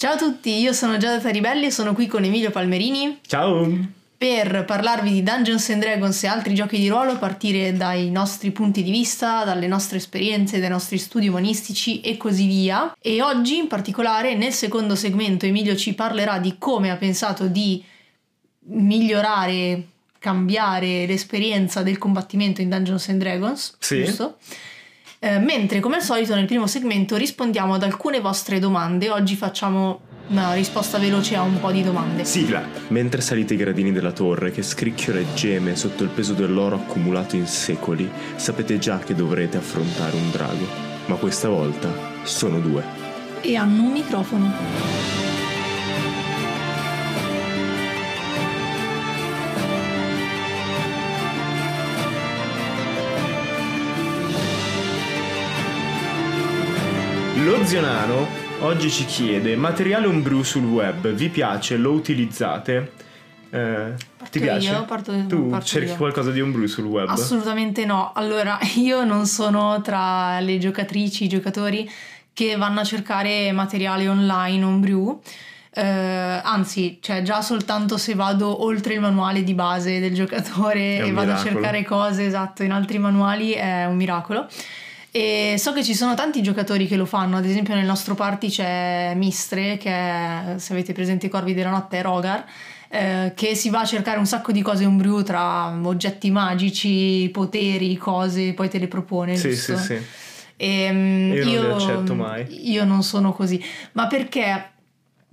Ciao a tutti, io sono Giada Taribelli e sono qui con Emilio Palmerini Ciao! per parlarvi di Dungeons and Dragons e altri giochi di ruolo partire dai nostri punti di vista, dalle nostre esperienze, dai nostri studi umanistici e così via. E oggi in particolare nel secondo segmento Emilio ci parlerà di come ha pensato di migliorare, cambiare l'esperienza del combattimento in Dungeons and Dragons, Sì. giusto? Eh, mentre come al solito nel primo segmento rispondiamo ad alcune vostre domande. Oggi facciamo una risposta veloce a un po' di domande. Sigla! Mentre salite i gradini della torre che scricchiola e geme sotto il peso dell'oro accumulato in secoli, sapete già che dovrete affrontare un drago. Ma questa volta sono due. E hanno un microfono. Lo zionano oggi ci chiede materiale homebrew sul web, vi piace? Lo utilizzate? Eh, ti io, piace? parto- tu parto cerchi io. qualcosa di homebrew sul web? Assolutamente no. Allora, io non sono tra le giocatrici, i giocatori che vanno a cercare materiale online homebrew. Eh, anzi, cioè già soltanto se vado oltre il manuale di base del giocatore e vado a miracolo. cercare cose esatto in altri manuali è un miracolo. E so che ci sono tanti giocatori che lo fanno, ad esempio nel nostro party c'è Mistre, che è, se avete presente i corvi della notte, è Rogar, eh, che si va a cercare un sacco di cose homebrew tra oggetti magici, poteri, cose, poi te le propone. sì, giusto? sì, sì. Ehm, Io non le accetto mai. Io non sono così, ma perché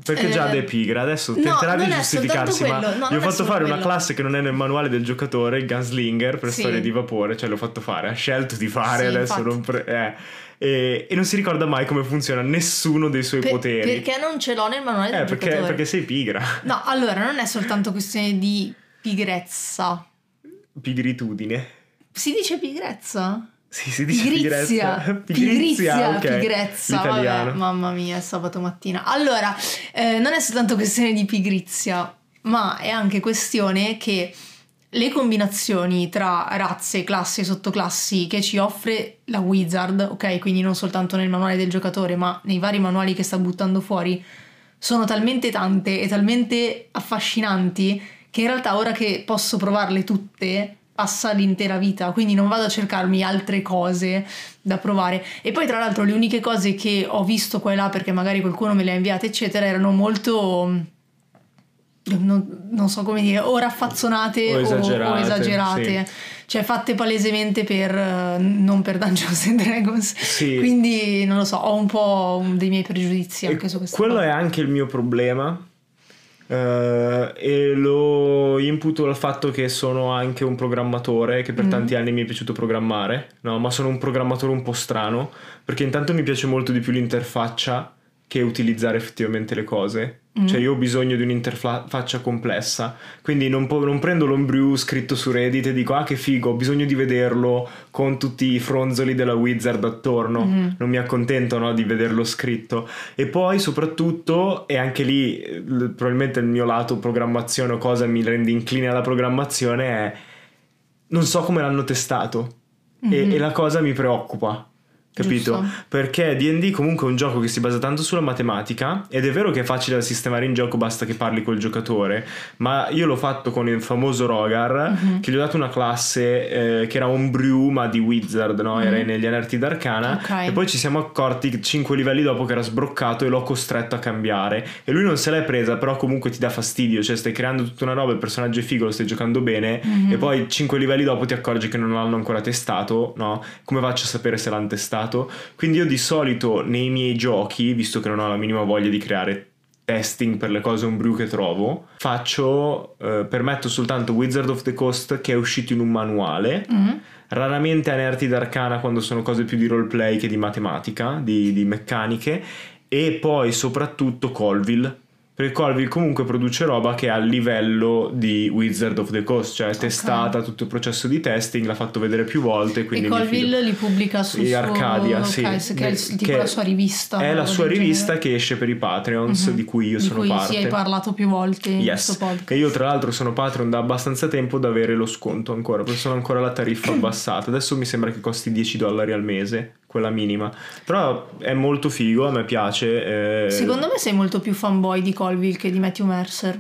Perché Eh, Giada è pigra, adesso no, tenterà di giustificarsi, ma quello, no, gli ho fatto fare una quello. classe che non è nel manuale del giocatore, il Gunslinger, per Sì. storie di vapore, cioè l'ho fatto fare, ha scelto di fare, Sì, adesso infatti. non... pre- eh. e, e non si ricorda mai come funziona nessuno dei suoi Per- poteri. perché non ce l'ho nel manuale del Eh, perché, giocatore. perché sei pigra, No, allora non è soltanto questione di pigrezza. pigritudine. Si dice pigrezza? Sì, si dice Pigrizia, pigrizia, ok. pigrezza, vabbè, mamma mia, è sabato mattina. Allora, eh, non è soltanto questione di pigrizia, ma è anche questione che le combinazioni tra razze, classi e sottoclassi che ci offre la Wizard, ok, quindi non soltanto nel manuale del giocatore, ma nei vari manuali che sta buttando fuori, sono talmente tante e talmente affascinanti che in realtà ora che posso provarle tutte passa l'intera vita, quindi non vado a cercarmi altre cose da provare. E poi tra l'altro le uniche cose che ho visto qua e là perché magari qualcuno me le ha inviate eccetera erano molto non, non so come dire, o raffazzonate O o esagerate, o esagerate. Cioè fatte palesemente per eh, non per Dungeons and Dragons. Sì. Quindi non lo so, ho un po' dei miei pregiudizi anche E su questo. quello è anche il mio problema. Eh, e lo imputo al fatto che sono anche un programmatore che per Mm. tanti anni mi è piaciuto programmare, no? ma sono un programmatore un po' strano perché intanto mi piace molto di più l'interfaccia che utilizzare effettivamente le cose. Mm. Cioè io ho bisogno di un'interfaccia complessa, quindi non, po- non prendo l'homebrew scritto su Reddit e dico ah che figo, ho bisogno di vederlo con tutti i fronzoli della wizard attorno, Mhm. non mi accontento no, di vederlo scritto. E poi soprattutto, e anche lì probabilmente il mio lato programmazione o cosa mi rende incline alla programmazione è non so come l'hanno testato e, Mhm. e la cosa mi preoccupa. Capito? Giusto. Perché DD comunque è un gioco che si basa tanto sulla matematica ed è vero che è facile da sistemare in gioco, basta che parli col giocatore, ma io l'ho fatto con il famoso Rogar, Mhm. che gli ho dato una classe eh, che era homebrew ma di wizard, no? era negli anerti d'arcana Mhm. Ok. e poi ci siamo accorti 5 livelli dopo che era sbroccato e l'ho costretto a cambiare e lui non se l'è presa però comunque ti dà fastidio, cioè stai creando tutta una roba, il personaggio è figo, lo stai giocando bene Mhm. e poi 5 livelli dopo ti accorgi che non l'hanno ancora testato, no? Come faccio a sapere se l'hanno testato? Quindi io di solito nei miei giochi, visto che non ho la minima voglia di creare testing per le cose homebrew che trovo, faccio, eh, permetto soltanto Wizard of the Coast che è uscito in un manuale, Mhm. raramente Anerti d'Arcana quando sono cose più di roleplay che di matematica, di, di meccaniche, e poi soprattutto Colville. Perché Colville comunque produce roba che è a livello di Wizard of the Coast, cioè è testata, tutto il processo di testing, l'ha fatto vedere più volte. Quindi e. Colville li pubblica su E suo- Arcadia, sì. che è il- tipo la sua rivista. È la sua rivista genere. che esce per i Patreons, Mhm. di cui io Di sono cui parte. sì, hai parlato più volte in Yes, questo podcast. che io tra l'altro sono Patreon da abbastanza tempo da avere lo sconto ancora, perché sono ancora la tariffa abbassata. Adesso mi sembra che costi 10 dollari al mese, quella minima. Però è molto figo, a me piace. Eh... Secondo me sei molto più fanboy di Colville che di Matthew Mercer.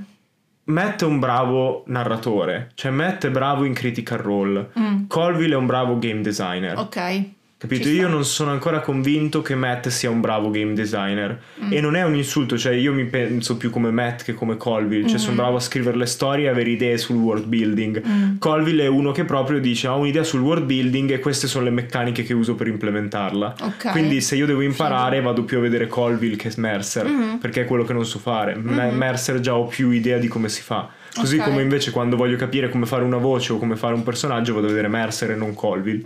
Matt è un bravo narratore, cioè Matt è bravo in critical role. Mm. Colville è un bravo game designer. Ok. Capito? Io non sono ancora convinto che Matt sia un bravo game designer. Mm. E non è un insulto, cioè io mi penso più come Matt che come Colville. Cioè mm. sono bravo a scrivere le storie e avere idee sul world building. Mm. Colville è uno che proprio dice: Ho un'idea sul world building e queste sono le meccaniche che uso per implementarla. Okay. Quindi se io devo imparare, vado più a vedere Colville che Mercer, mm-hmm. perché è quello che non so fare. Mm-hmm. Mercer già ho più idea di come si fa. Così okay. come invece quando voglio capire come fare una voce o come fare un personaggio, vado a vedere Mercer e non Colville.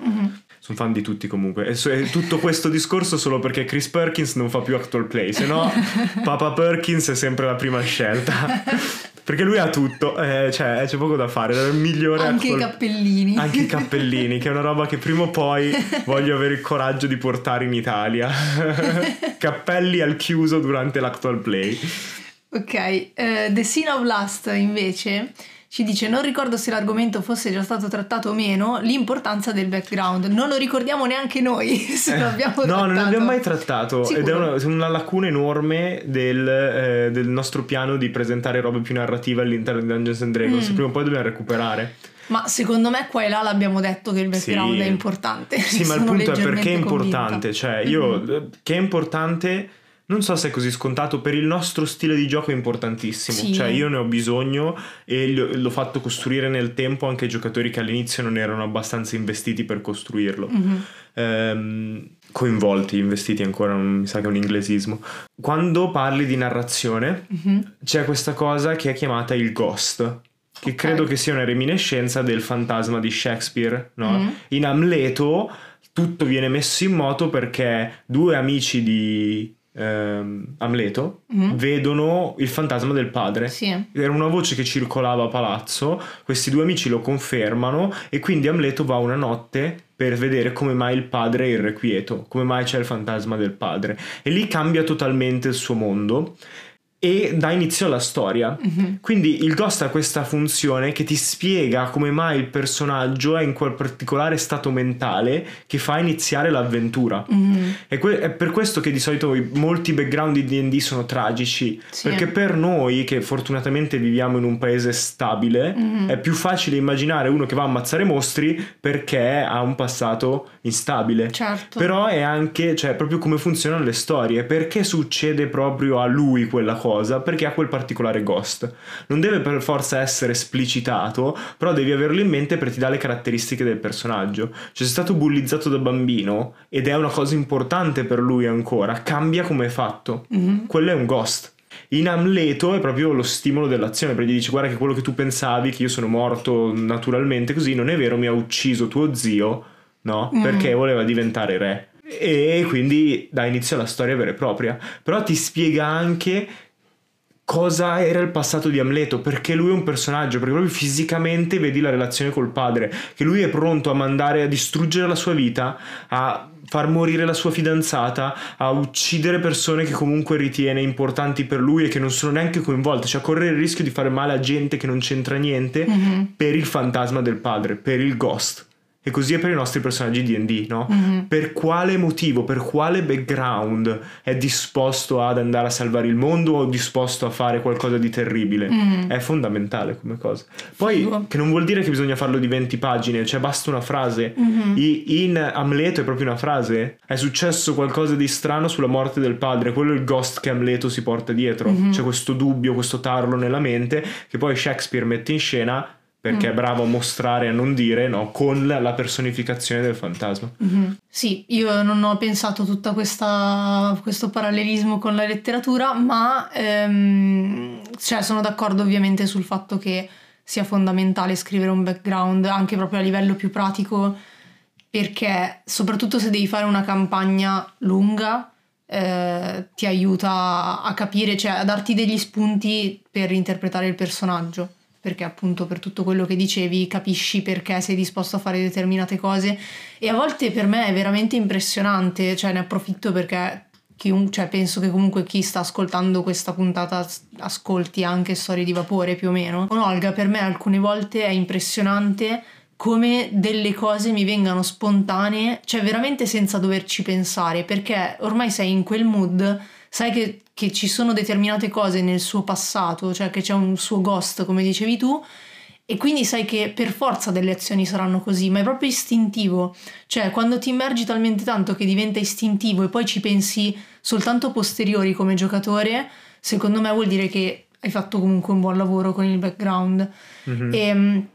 Sono fan di tutti comunque. E, e, tutto questo discorso solo perché Chris Perkins non fa più actual play, se no Papa Perkins è sempre la prima scelta. Perché lui ha tutto, eh, cioè c'è poco da fare, è il migliore Anche actual... i cappellini. Anche i cappellini, che è una roba che prima o poi voglio avere il coraggio di portare in Italia. Cappelli al chiuso durante l'actual play. Ok, uh, The Scene of Last invece ci dice non ricordo se l'argomento fosse già stato trattato o meno, l'importanza del background. Non lo ricordiamo neanche noi se lo abbiamo eh, trattato. No, non l'abbiamo mai trattato Sicuro. ed è una, una, lacuna enorme del, eh, del, nostro piano di presentare robe più narrative all'interno di Dungeons and Dragons. Mm. Prima o poi dobbiamo recuperare. Ma secondo me qua e là l'abbiamo detto che il background sì. è importante. Sì, ma il punto è perché è importante. Convinta. Cioè, io mm-hmm. che è importante non so se è così scontato, per il nostro stile di gioco è importantissimo. Sì. Cioè, io ne ho bisogno e l'ho fatto costruire nel tempo anche ai giocatori che all'inizio non erano abbastanza investiti per costruirlo. Mm-hmm. Ehm, coinvolti, investiti ancora, mi sa che è un inglesismo. Quando parli di narrazione, mm-hmm. c'è questa cosa che è chiamata il ghost. Che okay. credo che sia una reminiscenza del fantasma di Shakespeare, no? Mm-hmm. In Amleto tutto viene messo in moto perché due amici di ehm, Amleto mm-hmm. vedono il fantasma del padre. Sì. Era una voce che circolava a palazzo, questi due amici lo confermano e quindi Amleto va una notte per vedere come mai il padre è irrequieto, come mai c'è il fantasma del padre. E lì cambia totalmente il suo mondo e dà inizio alla storia. Mm-hmm. Quindi il ghost ha questa funzione che ti spiega come mai il personaggio è in quel particolare stato mentale che fa iniziare l'avventura. Mm-hmm. E que- è per questo che di solito molti background di DD sono tragici. Sì. Perché per noi, che fortunatamente viviamo in un paese stabile, mm-hmm. è più facile immaginare uno che va a ammazzare mostri perché ha un passato instabile. Certo. Però è anche, cioè, proprio come funzionano le storie. Perché succede proprio a lui quella cosa? Cosa perché ha quel particolare ghost. Non deve per forza essere esplicitato, però devi averlo in mente perché ti dà le caratteristiche del personaggio. Cioè, se è stato bullizzato da bambino ed è una cosa importante per lui ancora, cambia come è fatto. Mm-hmm. Quello è un ghost. In Amleto è proprio lo stimolo dell'azione, perché gli dici guarda che quello che tu pensavi, che io sono morto naturalmente così, non è vero, mi ha ucciso tuo zio, no? Mm. Perché voleva diventare re. E quindi dà inizio alla storia vera e propria. Però ti spiega anche cosa era il passato di Amleto, perché lui è un personaggio, perché proprio fisicamente vedi la relazione col padre, che lui è pronto a mandare a distruggere la sua vita, a far morire la sua fidanzata, a uccidere persone che comunque ritiene importanti per lui e che non sono neanche coinvolte, cioè a correre il rischio di fare male a gente che non c'entra niente mm-hmm. per il fantasma del padre, per il ghost. E così è per i nostri personaggi DD, no? Mm-hmm. Per quale motivo, per quale background è disposto ad andare a salvare il mondo o disposto a fare qualcosa di terribile? Mm-hmm. È fondamentale come cosa. Poi, Figo. che non vuol dire che bisogna farlo di 20 pagine, cioè basta una frase. Mm-hmm. in Amleto è proprio una frase. È successo qualcosa di strano sulla morte del padre, quello è il ghost che Amleto si porta dietro. Mm-hmm. C'è questo dubbio, questo tarlo nella mente che poi Shakespeare mette in scena perché mm. è bravo a mostrare e a non dire, no, con la personificazione del fantasma. Mm-hmm. Sì, io non ho pensato tutto questo parallelismo con la letteratura, ma ehm, cioè, sono d'accordo ovviamente sul fatto che sia fondamentale scrivere un background anche proprio a livello più pratico, perché soprattutto se devi fare una campagna lunga, eh, ti aiuta a capire, cioè a darti degli spunti per interpretare il personaggio perché appunto per tutto quello che dicevi capisci perché sei disposto a fare determinate cose e a volte per me è veramente impressionante, cioè ne approfitto perché chiun- cioè penso che comunque chi sta ascoltando questa puntata ascolti anche storie di vapore più o meno. Con Olga per me alcune volte è impressionante come delle cose mi vengano spontanee, cioè veramente senza doverci pensare, perché ormai sei in quel mood, sai che, che ci sono determinate cose nel suo passato, cioè che c'è un suo ghost, come dicevi tu, e quindi sai che per forza delle azioni saranno così, ma è proprio istintivo. Cioè, quando ti immergi talmente tanto che diventa istintivo e poi ci pensi soltanto posteriori come giocatore, secondo me vuol dire che hai fatto comunque un buon lavoro con il background. Mhm. E,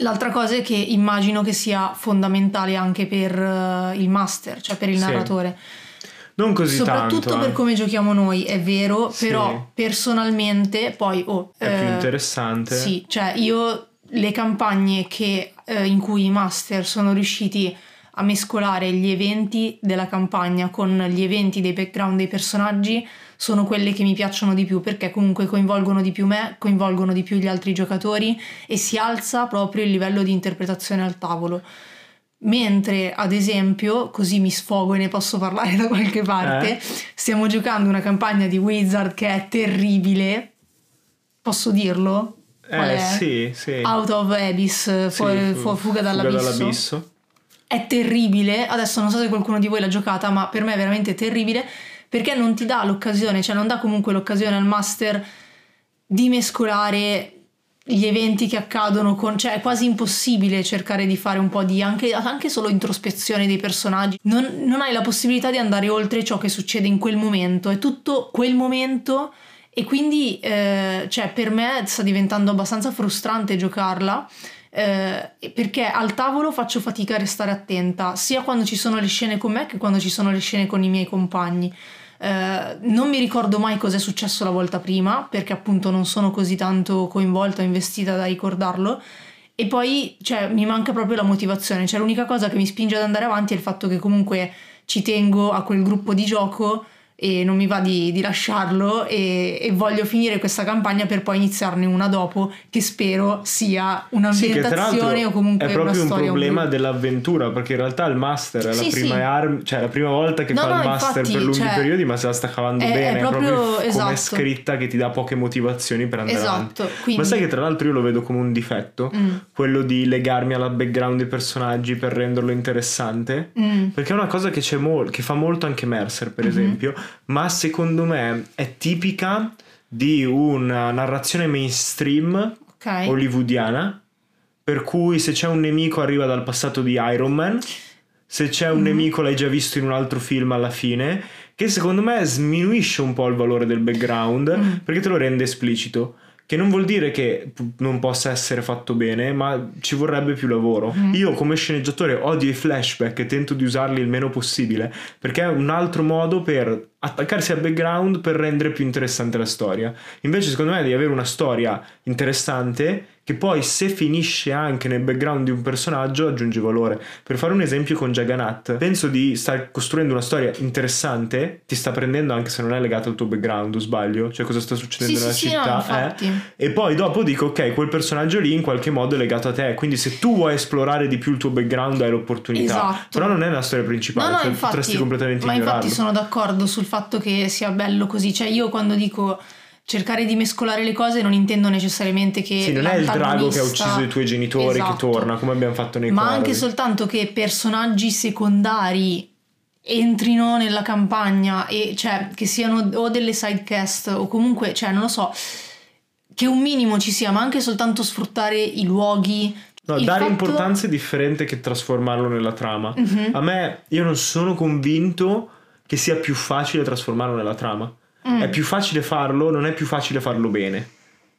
L'altra cosa è che immagino che sia fondamentale anche per uh, il master, cioè per il Sì. Non così Soprattutto tanto. per eh. come giochiamo noi, è vero, Sì. però personalmente poi... Oh, È più eh, interessante. Sì, cioè io le campagne che, eh, in cui i master sono riusciti a mescolare gli eventi della campagna con gli eventi dei background dei personaggi sono quelle che mi piacciono di più perché comunque coinvolgono di più me, coinvolgono di più gli altri giocatori e si alza proprio il livello di interpretazione al tavolo. Mentre, ad esempio, così mi sfogo e ne posso parlare da qualche parte, Eh? stiamo giocando una campagna di Wizard che è terribile. Posso dirlo? Qual Eh è? sì, sì. Out of Abyss, Sì, fu- fu- fu- fuga dall'abisso. dall'abisso. È terribile. Adesso non so se qualcuno di voi l'ha giocata, ma per me è veramente terribile perché non ti dà l'occasione, cioè non dà comunque l'occasione al master di mescolare gli eventi che accadono con, cioè è quasi impossibile cercare di fare un po' di anche, anche solo introspezione dei personaggi. Non, non hai la possibilità di andare oltre ciò che succede in quel momento, è tutto quel momento e quindi eh, cioè, per me sta diventando abbastanza frustrante giocarla. eh, perché al tavolo faccio fatica a restare attenta sia quando ci sono le scene con me che quando ci sono le scene con i miei compagni. Eh, non mi ricordo mai cosa è successo la volta prima perché appunto non sono così tanto coinvolta o investita da ricordarlo. E poi cioè, mi manca proprio la motivazione. Cioè l'unica cosa che mi spinge ad andare avanti è il fatto che comunque ci tengo a quel gruppo di gioco e non mi va di, di lasciarlo e, e voglio finire questa campagna per poi iniziarne una dopo che spero sia Sì, un'ambientazione l'altro o comunque è proprio un problema un- dell'avventura perché in realtà il master è la Sì, prima sì. arm- cioè la prima volta che No, fa no, il master infatti, per lunghi cioè, periodi ma se la sta cavando è- è bene proprio- come esatto. è scritta che ti dà poche motivazioni per andare avanti esatto quindi ma sai che tra l'altro io lo vedo come un difetto Mm, quello di legarmi alla background dei personaggi per renderlo interessante mm, perché è una cosa che, c'è mol- che fa molto anche Mercer, per Mhm. esempio, ma secondo me è tipica di una narrazione mainstream ok hollywoodiana, per cui se c'è un nemico arriva dal passato di Iron Man, se c'è un Mhm. nemico l'hai già visto in un altro film alla fine, che secondo me sminuisce un po' il valore del background Mm. perché te lo rende esplicito. Che non vuol dire che non possa essere fatto bene, ma ci vorrebbe più lavoro. Mm. Io come sceneggiatore odio i flashback e tento di usarli il meno possibile, perché è un altro modo per attaccarsi al background per rendere più interessante la storia. Invece secondo me devi avere una storia interessante che poi se finisce anche nel background di un personaggio aggiunge valore. Per fare un esempio con Jagannath, penso di star costruendo una storia interessante, ti sta prendendo anche se non è legata al tuo background, o sbaglio? Cioè cosa sta succedendo sì nella sì sì città? no, eh? E poi dopo dico, ok, quel personaggio lì in qualche modo è legato a te. Quindi se tu vuoi esplorare di più il tuo background, hai l'opportunità. Esatto. Però non è la storia principale, No, no, cioè, infatti, potresti completamente ma ignorarlo. infatti sono d'accordo sul fatto che sia bello così. Cioè, io quando dico cercare di mescolare le cose non intendo necessariamente che Sì, non è il drago che ha ucciso i tuoi genitori Esatto. che torna, come abbiamo fatto nei ma Corvi. anche soltanto che personaggi secondari entrino nella campagna e cioè che siano o delle sidecast o comunque, cioè non lo so, che un minimo ci sia, ma anche soltanto sfruttare i luoghi. No, Il dare fatto- importanza è differente che trasformarlo nella trama. Mhm. A me, io non sono convinto che sia più facile trasformarlo nella trama. Mm. È più facile farlo, non è più facile farlo bene.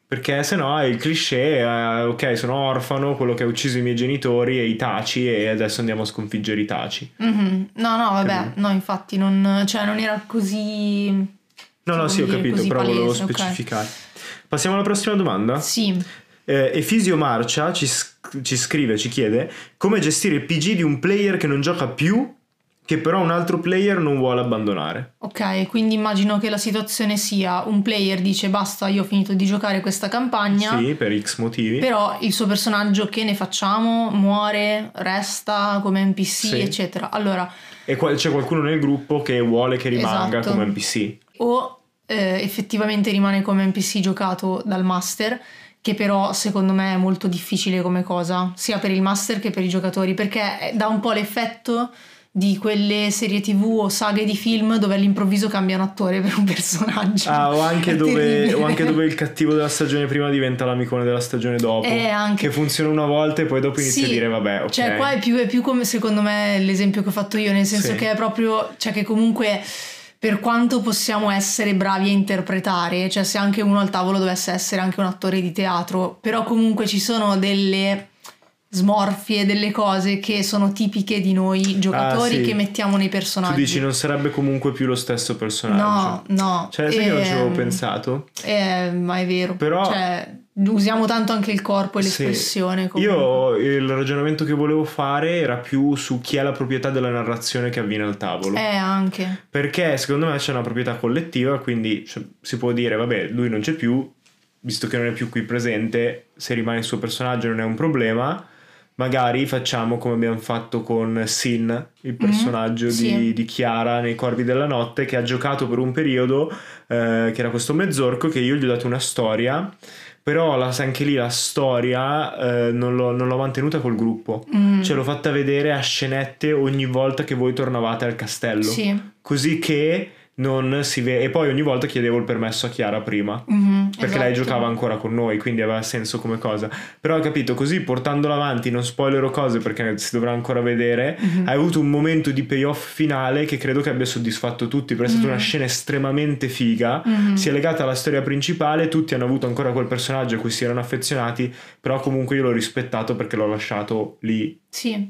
Perché se no è il cliché, eh, ok, sono orfano, quello che ha ucciso i miei genitori e i taci e adesso andiamo a sconfiggere i taci. Mhm. No, no, vabbè, Capito? no, infatti non, cioè, non era così. No, no, come sì, ho capito, però volevo palese, ok. specificare. Passiamo alla prossima domanda. Sì, Eh, Efisio Marcia ci, ci scrive, ci chiede come gestire il PG di un player che non gioca più, che però un altro player non vuole abbandonare. ok, quindi immagino che la situazione sia un player dice basta, io ho finito di giocare questa campagna. Sì, per X motivi. Però il suo personaggio che ne facciamo? Muore, resta come NPC, Sì. eccetera. Allora, E qua- c'è qualcuno nel gruppo che vuole che rimanga Esatto. come NPC. o eh, effettivamente rimane come NPC giocato dal master, che però secondo me è molto difficile come cosa, sia per il master che per i giocatori, perché dà un po' l'effetto di quelle serie tv o saghe di film dove all'improvviso cambiano attore per un personaggio. Ah, o anche, dove, o anche dove il cattivo della stagione prima diventa l'amicone della stagione dopo. Eh, anche. Che funziona una volta e poi dopo inizia Sì, a dire vabbè, ok. Cioè, qua è più, è più come secondo me l'esempio che ho fatto io, nel senso Sì. che è proprio, cioè che comunque per quanto possiamo essere bravi a interpretare, cioè se anche uno al tavolo dovesse essere anche un attore di teatro, però comunque ci sono delle smorfie, delle cose che sono tipiche di noi giocatori Ah, sì. che mettiamo nei Tu personaggi. dici non sarebbe comunque più lo stesso personaggio. No, no. Cioè, sai che non ci avevo Ehm, pensato? Eh, ma è vero. Però- Cioè, usiamo tanto anche il corpo e Sì. l'espressione. comunque. Io il ragionamento che volevo fare era più su chi ha la proprietà della narrazione che avviene al tavolo. Eh, anche. Perché secondo me c'è una proprietà collettiva, quindi cioè, si può dire, vabbè, lui non c'è più, visto che non è più qui presente, se rimane il suo personaggio non è un problema. Magari facciamo come abbiamo fatto con Sin, il personaggio di, sì. di Chiara nei Corvi della Notte, che ha giocato per un periodo, eh, che era questo mezzorco, che io gli ho dato una storia, però la- anche lì la storia eh, non, l'ho, non l'ho mantenuta col gruppo. Mm. Ce l'ho fatta vedere a scenette ogni volta che voi tornavate al castello. Sì. Così che non si vede. E poi ogni volta chiedevo il permesso a Chiara prima. Mhm, Perché lei esatto. giocava ancora con noi, quindi aveva senso come cosa. Però ho capito, così portandola avanti, non spoilerò cose perché si dovrà ancora vedere. Mhm. Hai avuto un momento di payoff finale che credo che abbia soddisfatto tutti. Perché è stata una scena estremamente figa. Mhm. Si è legata alla storia principale. Tutti hanno avuto ancora quel personaggio a cui si erano affezionati. Però comunque io l'ho rispettato perché l'ho lasciato lì. Sì,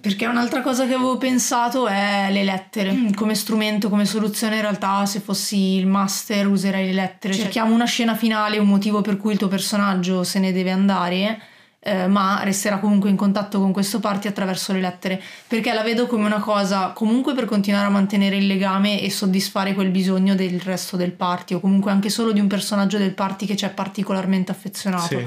perché un'altra cosa che avevo pensato è le lettere. Mm. Come strumento, come soluzione, in realtà, se fossi il master userei le lettere. Cioè Cerchiamo una scena finale, un motivo per cui il tuo personaggio se ne deve andare. eh, ma resterà comunque in contatto con questo party attraverso le lettere perché la vedo come una cosa comunque per continuare a mantenere il legame e soddisfare quel bisogno del resto del party o comunque anche solo di un personaggio del party che ci è particolarmente affezionato Sì.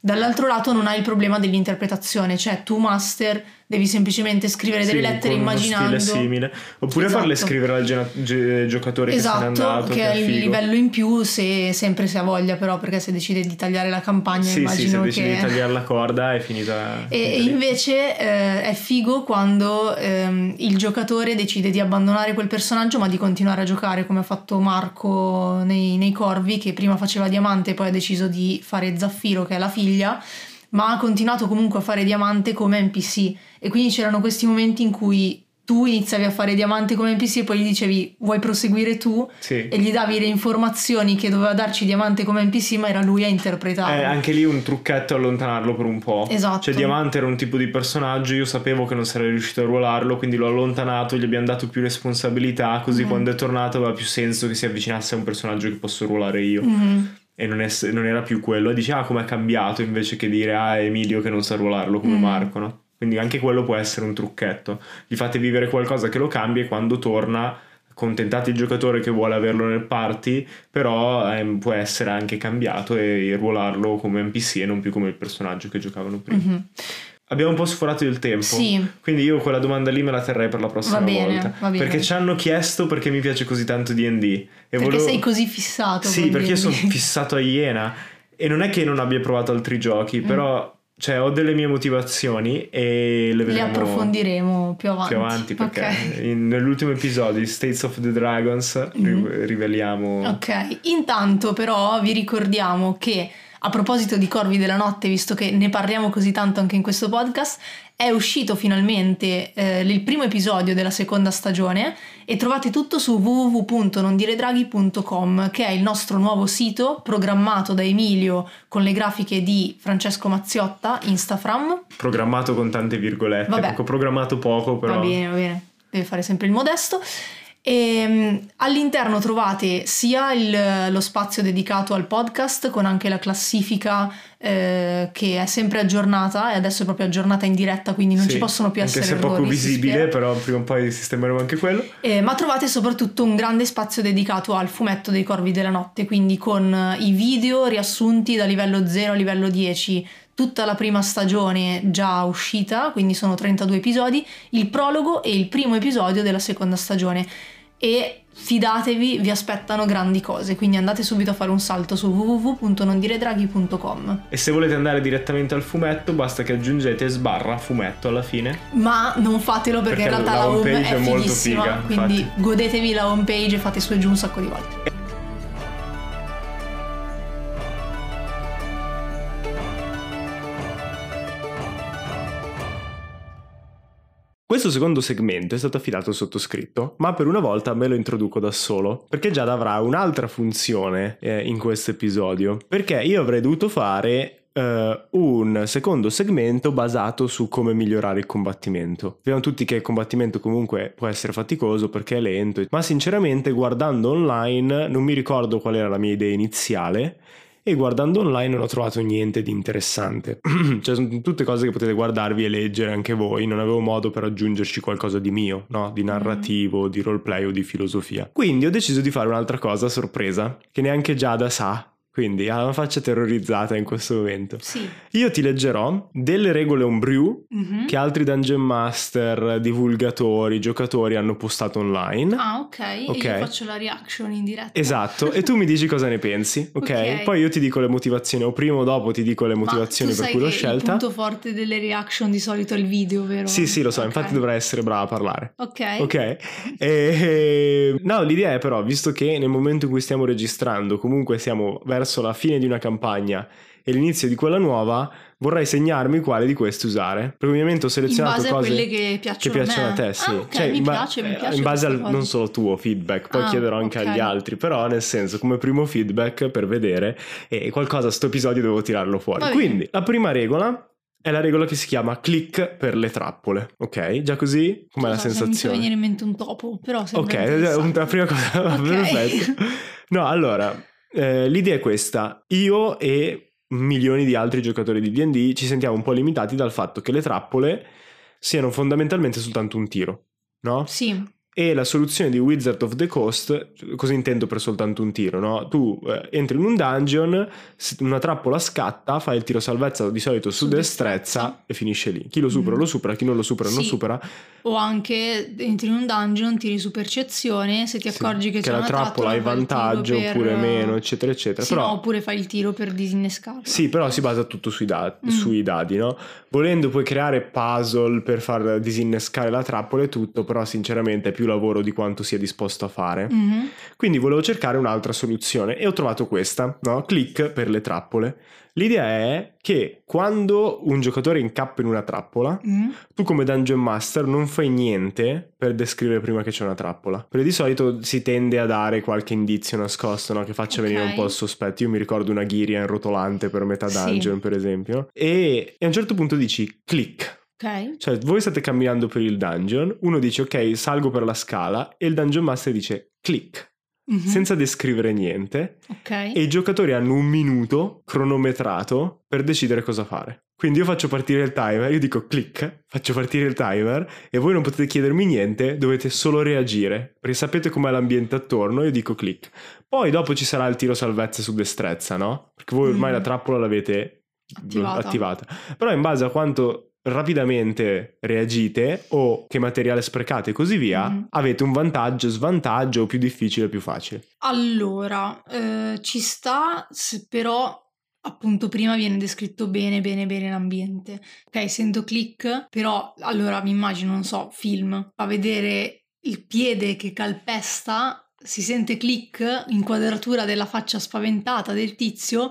Dall'altro lato non hai il problema dell'interpretazione, cioè tu master devi semplicemente scrivere delle Sì, lettere immaginando stile simile. Oppure Esatto. farle scrivere al gena- ge- giocatore che se n'è Esatto, andato. che è è il figo. livello in più se sempre se ha voglia però perché se decide di tagliare la campagna Sì, sì, se immagino decidi che di tagliare la corda è finita. E, e invece eh, è figo quando ehm, il giocatore decide di abbandonare quel personaggio ma di continuare a giocare come ha fatto Marco nei, nei Corvi che prima faceva Diamante e poi ha deciso di fare Zaffiro che è la figlia ma ha continuato comunque a fare Diamante come NPC e quindi c'erano questi momenti in cui tu iniziavi a fare Diamante come NPC e poi gli dicevi vuoi proseguire tu Sì. e gli davi le informazioni che doveva darci Diamante come NPC ma era lui a interpretarlo. Eh, anche lì un trucchetto allontanarlo per un po'. Esatto. Cioè, Diamante era un tipo di personaggio, io sapevo che non sarei riuscito a ruolarlo, quindi l'ho allontanato, gli abbiamo dato più responsabilità, così Mhm. quando è tornato aveva più senso che si avvicinasse a un personaggio che posso ruolare io. Mhm. E non, è- non era più quello. E dice, ah, com'è cambiato, invece che dire, ah, è Emilio che non sa ruolarlo come Mm. Marco, no? Quindi anche quello può essere un trucchetto. Gli fate vivere qualcosa che lo cambia e quando torna contentate il giocatore che vuole averlo nel party, però ehm, può essere anche cambiato e ruolarlo come NPC e non più come il personaggio che giocavano prima. Mhm. Abbiamo un po' sforato il tempo. Sì. Quindi io quella domanda lì me la terrei per la prossima Va bene, volta. va bene. Perché ci hanno chiesto perché mi piace così tanto D&D. E Perché volevo- sei così fissato. Sì, perché io D&D. sono fissato a Iena. E non è che non abbia provato altri giochi, Mm. però cioè, ho delle mie motivazioni e le Le vedremo approfondiremo più avanti. più avanti perché Ok. in- nell'ultimo episodio di States of the Dragons Mm. riveliamo Ok, intanto però vi ricordiamo che a proposito di Corvi della Notte, visto che ne parliamo così tanto anche in questo podcast, è uscito finalmente eh, il primo episodio della seconda stagione e trovate tutto su www.nondiredraghi.com che è il nostro nuovo sito programmato da Emilio con le grafiche di Francesco Mazziotta, Instafram. programmato con tante virgolette. Vabbè. Ecco, programmato poco, però Va bene, va bene, deve fare sempre il modesto. E, mm, all'interno trovate sia il- lo spazio dedicato al podcast con anche la classifica eh, che è sempre aggiornata e adesso è proprio aggiornata in diretta quindi non Sì, ci possono più anche essere se poco errori, si visibile, però prima o poi sistemeremo anche quello. Eh, ma trovate soprattutto un grande spazio dedicato al fumetto dei Corvi della Notte, quindi con eh, i video riassunti da livello 0 a livello 10, tutta la prima stagione già uscita, quindi sono 32 episodi, il prologo e il primo episodio della seconda stagione. E fidatevi, vi aspettano grandi cose, quindi andate subito a fare un salto su www.nondiredraghi.com. E se volete andare direttamente al fumetto, basta che aggiungete sbarra fumetto alla fine. Ma non fatelo perché, Perché in realtà la la home homepage è, è molto fighissima, figa, quindi infatti. godetevi la homepage e fate su e giù un sacco di volte. Questo secondo segmento è stato affidato al sottoscritto, ma per una volta me lo introduco da solo, perché Giada avrà un'altra funzione eh, in questo episodio. Perché io avrei dovuto fare eh, un secondo segmento basato su come migliorare il combattimento. Sappiamo tutti che il combattimento comunque può essere faticoso perché è lento, ma sinceramente guardando online non mi ricordo qual era la mia idea iniziale e guardando online non ho trovato niente di interessante. cioè sono tutte cose che potete guardarvi e leggere anche voi, non avevo modo per aggiungerci qualcosa di mio, no? Di narrativo, di roleplay o di filosofia. Quindi ho deciso di fare un'altra cosa a sorpresa, che neanche Giada sa. Quindi ha una faccia terrorizzata in questo momento. Sì. Io ti leggerò delle regole homebrew Mhm. che altri dungeon master, divulgatori, giocatori hanno postato online. Ah, ok. Ok. E io faccio la reaction in diretta. Esatto, e tu mi dici cosa ne pensi, ok? Poi io ti dico le motivazioni, o prima o dopo ti dico le motivazioni per cui l'ho che scelta. Il punto forte delle reaction di solito è il video, vero? Sì, sì, lo so, Ok. infatti dovrei essere brava a parlare. Ok. Ok, E- no, l'idea è però, visto che nel momento in cui stiamo registrando, comunque siamo verso la fine di una campagna e l'inizio di quella nuova, vorrei segnarmi quale di queste usare. Per ovviamente ho In selezionato base a cose quelle che che piacciono, piacciono a me. te, sì. Ah, ok, Cioè, mi in ba- piace, mi eh, piace In base al cosa. non solo tuo feedback, poi Ah, chiederò anche ok. agli altri, però nel senso, come primo feedback per vedere e qualcosa a sto episodio devo tirarlo fuori. Va bene. Quindi, la prima regola è la regola che si chiama click per le trappole, ok? Già così? Com'è la Non so, se Mi fa sensazione? venire in mente un topo, però Ok, la prima cosa, Ok. perfetto. No, allora, eh, l'idea è questa. Io e milioni di altri giocatori di D&D ci sentiamo un po' limitati dal fatto che le trappole siano fondamentalmente soltanto un tiro, no? Sì, E la soluzione di Wizard of the Coast, cosa intendo per soltanto un tiro, no? Tu eh, entri in un dungeon, una trappola scatta, fai il tiro salvezza di solito su, destrezza, e finisce lì. Chi lo supera Mm. lo supera, chi non lo supera non Sì. supera. o anche entri in un dungeon, tiri su percezione, se ti Sì, accorgi che, c'è la una trappola hai vantaggio per- oppure meno, eccetera, eccetera. Sì, Però no, oppure fai il tiro per disinnescarla. Sì, però si basa tutto sui, da- Mm. sui dadi, no? Volendo puoi creare puzzle per far disinnescare la trappola e tutto, però sinceramente è più lavoro di quanto sia disposto a fare. Mhm. Quindi volevo cercare un'altra soluzione e ho trovato questa, no? Click per le trappole. L'idea è che quando un giocatore incappa in una trappola, Mm. tu come Dungeon Master non fai niente per descrivere prima che c'è una trappola. Perché di solito si tende a dare qualche indizio nascosto, no? Che faccia Ok. venire un po' il sospetto. Io mi ricordo una ghiria rotolante per metà Sì. dungeon, per esempio. E, e a un certo punto dici click. Ok. Cioè, voi state camminando per il dungeon, uno dice ok, salgo per la scala, e il Dungeon Master dice click, Mhm. senza descrivere niente. Ok. E i giocatori hanno un minuto cronometrato per decidere cosa fare. Quindi io faccio partire il timer, io dico click, faccio partire il timer e voi non potete chiedermi niente, dovete solo reagire, perché sapete com'è l'ambiente attorno, io dico click. Poi dopo ci sarà il tiro salvezza su destrezza, no? Perché voi ormai Mm. la trappola l'avete Attivata. attivata. Però in base a quanto rapidamente reagite o che materiale sprecate e così via, Mhm. avete un vantaggio, svantaggio, più difficile, più facile. Allora, eh, ci sta, però appunto prima viene descritto bene, bene, bene l'ambiente. Ok, sento click, però allora mi immagino, non so, film, fa vedere il piede che calpesta, si sente click, inquadratura della faccia spaventata del tizio.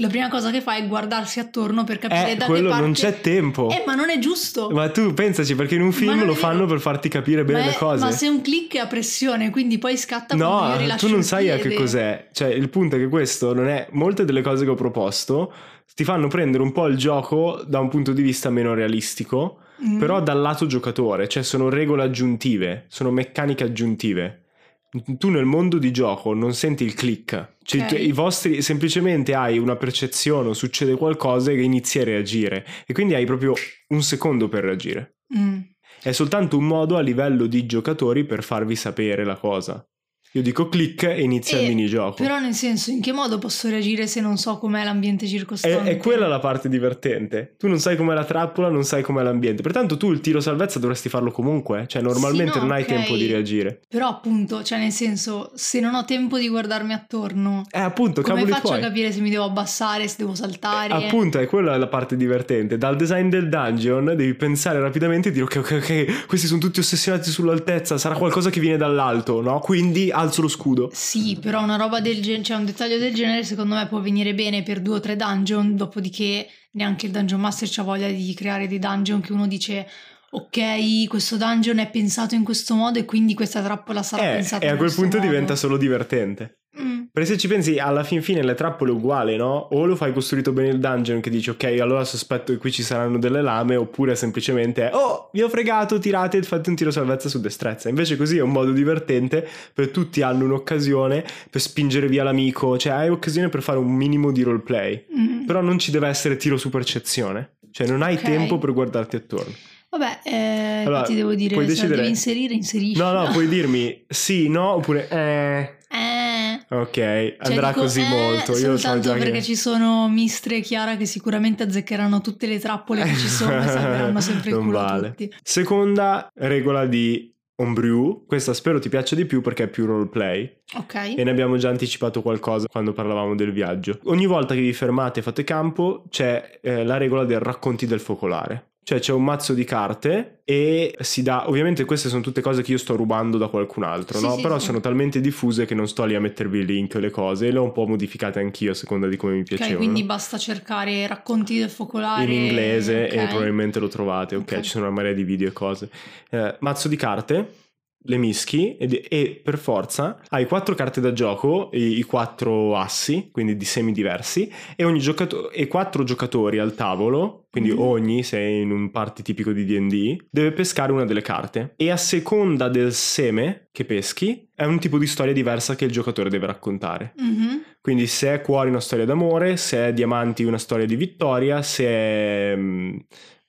La prima cosa che fa è guardarsi attorno per capire Eh, da quello che parte... non c'è tempo. Eh, ma non è giusto. Ma tu pensaci perché in un film lo è fanno per farti capire bene ma, le è- cose. ma se un click è a pressione, quindi poi scatta No, tu non sai a che cos'è. Cioè, il punto è che questo non è. Molte delle cose che ho proposto ti fanno prendere un po' il gioco da un punto di vista meno realistico, Mm. però dal lato giocatore, cioè sono regole aggiuntive, sono meccaniche aggiuntive. Tu nel mondo di gioco non senti il click, cioè Ok. tu- i vostri semplicemente hai una percezione succede qualcosa che inizi a reagire e quindi hai proprio un secondo per reagire. Mm. È soltanto un modo a livello di giocatori per farvi sapere la cosa. Io dico click e inizia E- il minigioco. Però nel senso, in che modo posso reagire se non so com'è l'ambiente È, circostante? è quella la parte divertente. Tu non sai com'è la trappola, non sai com'è l'ambiente. Pertanto tu il tiro salvezza dovresti farlo comunque. Cioè, normalmente Sì, no, non hai ok. tempo di reagire. Però appunto, cioè nel senso, se non ho tempo di guardarmi attorno, Eh, appunto, come cavoli faccio tuoi. a capire se mi devo abbassare, se devo saltare? Appunto, è quella la parte divertente. Dal design del dungeon devi pensare rapidamente e dire: ok, ok, ok, questi sono tutti ossessionati sull'altezza. Sarà qualcosa che viene dall'alto, no? Quindi alzo lo scudo. Sì, però una roba del genere, cioè un dettaglio del genere secondo me può venire bene per due o tre dungeon, dopodiché neanche il dungeon master c'ha voglia di creare dei dungeon che uno dice ok, questo dungeon è pensato in questo modo e quindi questa trappola sarà Eh, pensata e a quel punto modo. diventa solo divertente. Perché se ci pensi, alla fin fine le trappole è uguale, no? O lo fai costruito bene il dungeon che dici, ok, allora sospetto che qui ci saranno delle lame, oppure semplicemente, oh, vi ho fregato, tirate e fate un tiro salvezza su destrezza. Invece così è un modo divertente, per tutti hanno un'occasione per spingere via l'amico, cioè hai occasione per fare un minimo di roleplay. mm. Però non ci deve essere tiro su percezione. Cioè non hai Ok. tempo per guardarti attorno. Vabbè, eh, Allora, ti devo dire, se decidere- devi inserire, inserisci. No, no, puoi dirmi sì, no, oppure eh... Ok, cioè, andrà dico, così eh, molto. Io so già perché che... ci sono Mistre e Chiara che sicuramente azzeccheranno tutte le trappole che ci sono e salveranno sempre il Non culo vale. tutti. Seconda regola di Homebrew, questa spero ti piaccia di più perché è più roleplay Ok. e ne abbiamo già anticipato qualcosa quando parlavamo del viaggio. Ogni volta che vi fermate e fate campo c'è eh, la regola del racconti del focolare. Cioè c'è un mazzo di carte e si dà, ovviamente queste sono tutte cose che io sto rubando da qualcun altro, Sì, no? sì, Però sì. sono talmente diffuse che non sto lì a mettervi il link e le cose e le ho un po' modificate anch'io a seconda di come mi Ok, piacevano. quindi basta cercare racconti del focolare in inglese e ok. probabilmente lo trovate, ok? Ok. Ci sono una marea di video e cose. Eh, mazzo di carte, le mischi e, e per forza hai quattro carte da gioco, i, i quattro assi, quindi di semi diversi, e, ogni giocato- e quattro giocatori al tavolo, quindi Mhm. ogni, se è in un party tipico di D&D, deve pescare una delle carte. E a seconda del seme che peschi, è un tipo di storia diversa che il giocatore deve raccontare. Mhm. Quindi se è cuori una storia d'amore, se è diamanti una storia di vittoria, se è... mm,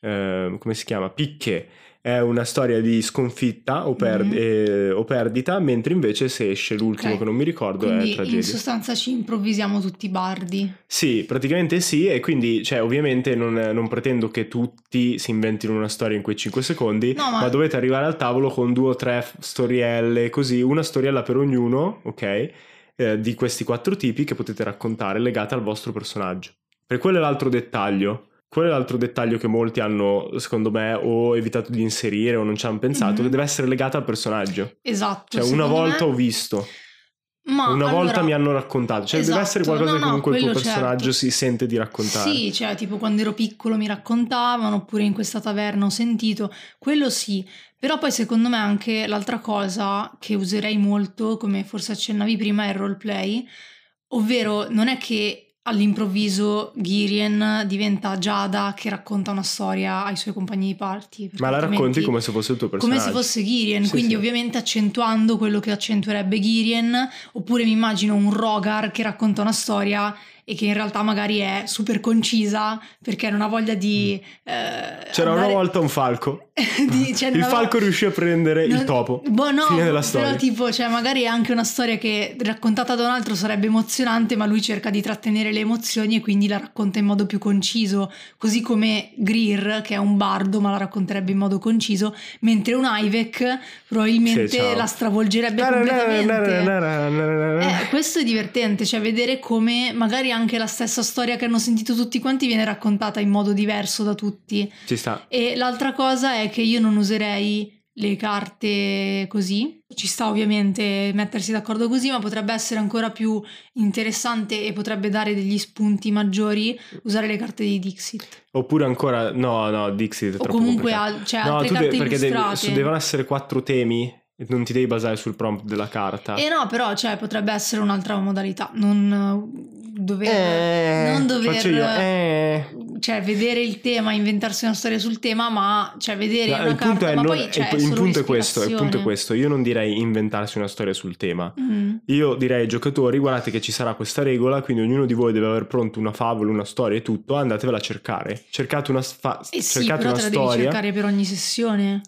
eh, come si chiama? Picche è una storia di sconfitta o, per- Mhm. eh, o perdita, mentre invece se esce l'ultimo Ok. che non mi ricordo Quindi è in tragedia. sostanza ci improvvisiamo tutti i bardi. Sì, praticamente sì, e quindi, cioè, ovviamente non, non pretendo che tutti si inventino una storia in quei 5 secondi, No, ma... ma- dovete arrivare al tavolo con due o tre storielle, così, una storiella per ognuno, ok? Eh, di questi quattro tipi che potete raccontare legate al vostro personaggio. Per quello è l'altro dettaglio. Quello è l'altro dettaglio che molti hanno, secondo me, o evitato di inserire o non ci hanno pensato, Mhm. che deve essere legata al personaggio. Esatto. Cioè, una volta me- ho visto, Ma una volta allora- mi hanno raccontato. Cioè, deve Esatto, essere qualcosa no, che no, comunque il tuo quello personaggio certo. si sente di raccontare. Sì, cioè tipo quando ero piccolo mi raccontavano, oppure in questa taverna ho sentito, quello sì. Però poi secondo me anche l'altra cosa che userei molto, come forse accennavi prima, è il roleplay, ovvero non è che all'improvviso Girien diventa Giada che racconta una storia ai suoi compagni di party. Ma la racconti come se fosse il tuo come personaggio. se fosse Girien, Sì, quindi sì. ovviamente accentuando quello che accentuerebbe Girien, oppure mi immagino un Rogar che racconta una storia e che in realtà magari è super concisa perché non ha voglia di... eh, C'era una andare- volta un falco. di- cioè, il falco riuscì a prendere il non- topo. Boh, no, Fine della però storia. tipo, cioè, magari è anche una storia che raccontata da un altro sarebbe emozionante, ma lui cerca di trattenere le emozioni e quindi la racconta in modo più conciso, così come Greer, che è un bardo, ma la racconterebbe in modo conciso, mentre un Ivek probabilmente Sì, la stravolgerebbe completamente. Eh, questo è divertente, cioè vedere come magari anche la stessa storia che hanno sentito tutti quanti viene raccontata in modo diverso da tutti. Ci sta. E l'altra cosa è che io non userei le carte così. Ci sta ovviamente mettersi d'accordo così, ma potrebbe essere ancora più interessante e potrebbe dare degli spunti maggiori usare le carte di Dixit. Oppure ancora, no, no, Dixit è O comunque al- cioè no, altre carte devi- perché devi- devono essere quattro temi non ti devi basare sul prompt della carta. E no, però cioè, potrebbe essere un'altra modalità, non eh, dover, Eh, non dover faccio io, eh. cioè, vedere il tema, inventarsi una storia sul tema, ma cioè, vedere No, una il punto carta, è, ma non- poi cioè, il, il punto è questo, il punto è questo. Io non direi inventarsi una storia sul tema. Mm. Io direi ai giocatori, guardate che ci sarà questa regola, quindi ognuno di voi deve aver pronto una favola, una storia e tutto, andatevela a cercare. Cercate una, fa- Eh sì, cercate però una te la devi storia. cercare per ogni sessione.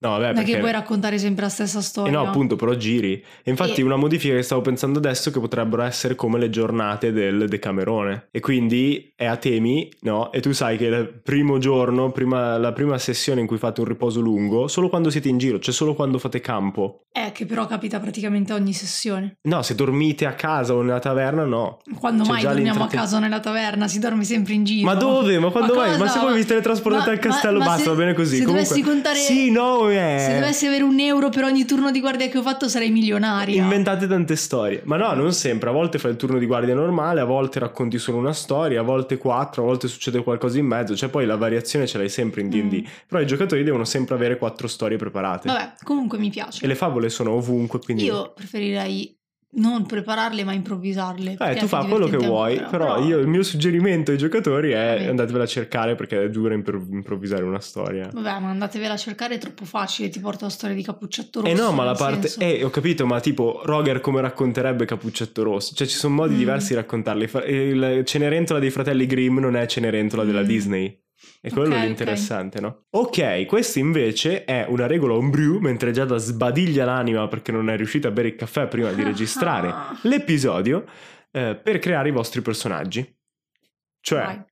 No, vabbè, perché... che puoi raccontare sempre la stessa Eh storia. no, appunto, però giri. E infatti E- una modifica che stavo pensando adesso è che potrebbero essere come le giornate del Decamerone. E quindi è a temi, no? E tu sai che il primo giorno, prima- la prima sessione in cui fate un riposo lungo, solo quando siete in giro, cioè solo quando fate campo. Eh, che però capita praticamente ogni sessione. No, se dormite a casa o nella taverna, no. Quando C'è mai già dormiamo a casa o nella taverna? Si dorme sempre in giro. Ma dove? Ma quando? Ma cosa? se voi vi teletrasportate Ma- al castello, ma- ma basta, se- va bene così. Se Comunque... dovessi contare... Sì, no, eh. Se dovessi avere un euro per ogni turno di guardia che ho fatto sarei milionaria. Inventate tante storie. Ma no, non sempre. A volte fai il turno di guardia normale, a volte racconti solo una storia, a volte quattro, a volte succede qualcosa in mezzo. Cioè, poi la variazione ce l'hai sempre in DD. Mm. Però i giocatori devono sempre avere quattro storie preparate. Vabbè, comunque mi piace. E le favole sono ovunque, quindi. Io preferirei non prepararle ma improvvisarle. Eh, tu fa quello che vuoi, ancora, però, io, il mio suggerimento ai giocatori è Vabbè. andatevela a cercare perché è dura impro- improvvisare una storia. Vabbè, ma andatevela a cercare, è troppo facile, ti porto la storia di Cappuccetto Rosso. Eh no, ma la parte... senso- Eh, ho capito, ma tipo Roger come racconterebbe Cappuccetto Rosso? Cioè ci sono modi Mm. diversi di raccontarli. Il Cenerentola dei fratelli Grimm non è Cenerentola della Mm. Disney. E quello Ok, è interessante, no? Ok, questo invece è una regola homebrew, mentre Giada sbadiglia l'anima perché non è riuscita a bere il caffè prima di registrare l'episodio, eh, per creare i vostri personaggi. Cioè,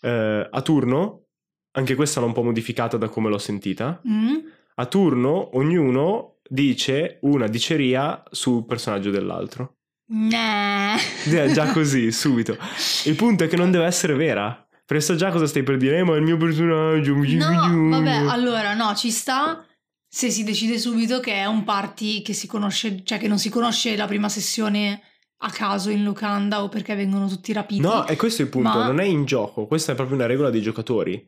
eh, a turno, anche questa l'ho un po' modificata da come l'ho sentita, Mm? a turno ognuno dice una diceria sul personaggio dell'altro. Nah. Eh, già così, subito. Il punto è che non deve essere vera. So già cosa stai per dire, "Eh, ma il mio personaggio. No, vabbè, allora no, ci sta se si decide subito che è un party che si conosce, cioè che non si conosce la prima sessione a caso in locanda o perché vengono tutti rapiti. No, e questo è il punto, Ma- non è in gioco, questa è proprio una regola dei giocatori.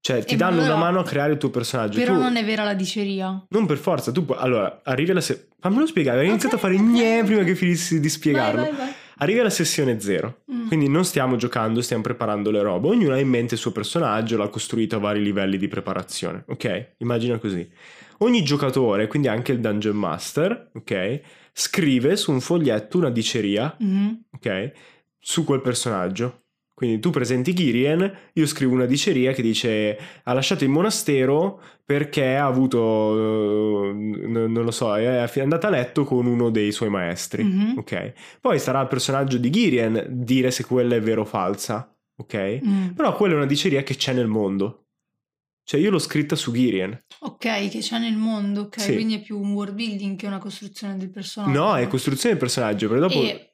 Cioè, ti Eh, danno però- una mano a creare il tuo personaggio. Però tu, non è vera la diceria. non per forza, tu puoi... Allora, arrivi alla se... Fammelo spiegare, avevo Ok, iniziato a fare ok, gne ok. prima che finissi di spiegarlo. Vai, vai, vai. Arrivi alla sessione 0, Mm. quindi non stiamo giocando, stiamo preparando le robe. Ognuno ha in mente il suo personaggio, l'ha costruito a vari livelli di preparazione, ok? Immagina così. Ogni giocatore, quindi anche il Dungeon Master, ok? Scrive su un foglietto una diceria, Mm. ok? Su quel personaggio. Quindi tu presenti Girien, io scrivo una diceria che dice ha lasciato il monastero perché ha avuto, eh, non lo so, è andata a letto con uno dei suoi maestri. Mhm. Ok. Poi sarà il personaggio di Girien dire se quella è vera o falsa. Ok. Mm. Però quella è una diceria che c'è nel mondo. Cioè io l'ho scritta su Girien. Ok, che c'è nel mondo, ok, Sì. quindi è più un world building che una costruzione del personaggio. No, è costruzione del personaggio, perché dopo... E-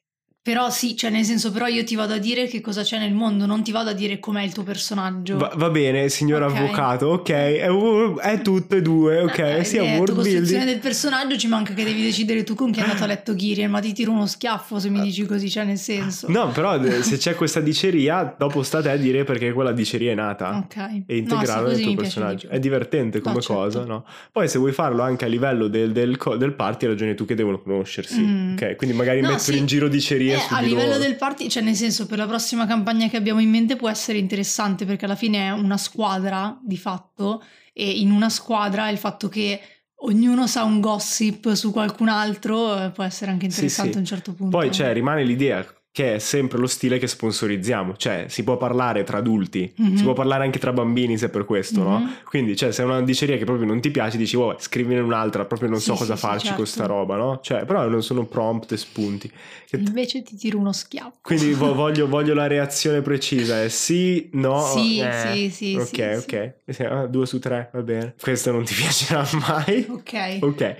però sì, cioè nel senso, però io ti vado a dire che cosa c'è nel mondo, non ti vado a dire com'è il tuo personaggio. Va, va bene, signor Ok. avvocato, ok, è, un- è tutte e due, ok, Eh, sia eh, world tua costruzione building. del personaggio ci manca che devi decidere tu con chi è andato a letto Girian, ma ti tiro uno schiaffo se mi dici così, cioè nel senso. No, però eh, se c'è questa diceria, dopo sta a te a dire perché quella diceria è nata. Ok. E No, integrarla sì, così nel tuo personaggio. È divertente come L'accetto. cosa, no? Poi se vuoi farlo anche a livello del, del, del party, hai ragione tu che devono conoscersi. Mm. Ok, quindi magari No, mettere sì. in giro dicerie Su a livello loro. del party, cioè nel senso per la prossima campagna che abbiamo in mente può essere interessante perché alla fine è una squadra di fatto e in una squadra il fatto che ognuno sa un gossip su qualcun altro eh, può essere anche Sì, interessante sì. a un certo punto. Poi cioè, rimane l'idea che è sempre lo stile che sponsorizziamo, cioè si può parlare tra adulti, Mhm. si può parlare anche tra bambini se per questo, no? Mhm. Quindi cioè se è una diceria che proprio non ti piace dici oh scrivine un'altra, proprio non Sì, so cosa sì, sì, farci certo. con sta roba, no? Cioè però non sono prompt e spunti. Che- Invece ti tiro uno schiaffo. Quindi vo- voglio, voglio la reazione precisa, è sì, no, Sì, eh. sì, sì, Ok, ok. Ah, due su tre, va bene. Questo non ti piacerà mai. Ok. Ok.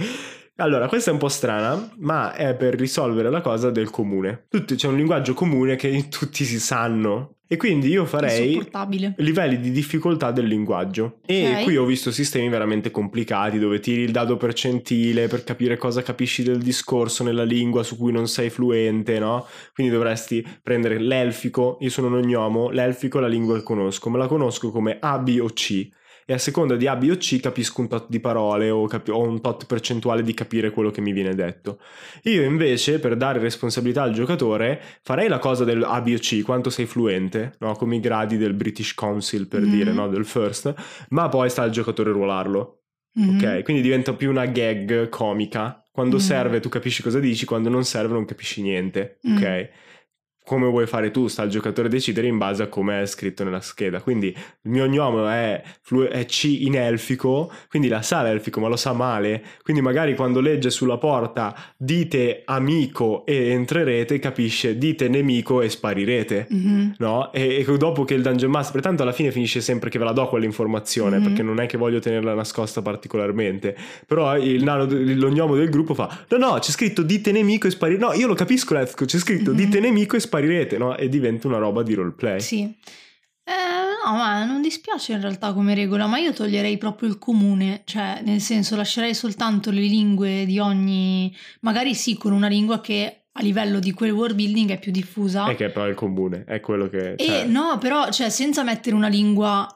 Allora, questa è un po' strana, ma è per risolvere la cosa del comune. Tutti, c'è un linguaggio comune che tutti si sanno. E quindi io farei livelli di difficoltà del linguaggio. E Ok. qui ho visto sistemi veramente complicati dove tiri il dado percentile per capire cosa capisci del discorso nella lingua su cui non sei fluente, no? Quindi dovresti prendere l'elfico, io sono un ognomo, l'elfico è la lingua che conosco, me la conosco come A, B o C. E a seconda di A, B o C capisco un tot di parole o, capi- o un tot percentuale di capire quello che mi viene detto. Io invece, per dare responsabilità al giocatore, farei la cosa del A, B o C, quanto sei fluente, no? come i gradi del British Council per Mhm. dire, no? del first, ma poi sta al giocatore ruolarlo. Mhm. Ok, quindi diventa più una gag comica. Quando Mm. serve tu capisci cosa dici, quando non serve non capisci niente. Mm. Ok. Come vuoi fare tu, sta al giocatore decidere in base a come è scritto nella scheda. Quindi il mio gnomo è, flu- è C in elfico, quindi la sa l'elfico, ma lo sa male. Quindi magari quando legge sulla porta dite amico e entrerete, capisce dite nemico e sparirete. Mhm. No? E, e dopo che il Dungeon Master, tanto alla fine finisce sempre che ve la do quell'informazione, Mhm. perché non è che voglio tenerla nascosta particolarmente. Però il nano, lo gnomo del gruppo fa: No, no, c'è scritto dite nemico e sparirete. No, io lo capisco l'elfico, c'è scritto Mhm. dite nemico e sparirete, no? E diventa una roba di roleplay. Sì. Eh, no, ma non dispiace in realtà come regola, ma io toglierei proprio il comune, cioè nel senso lascerei soltanto le lingue di ogni, magari sì con una lingua che a livello di quel world building è più diffusa. È che però è il comune, è quello che... E cioè- no, però cioè senza mettere una lingua,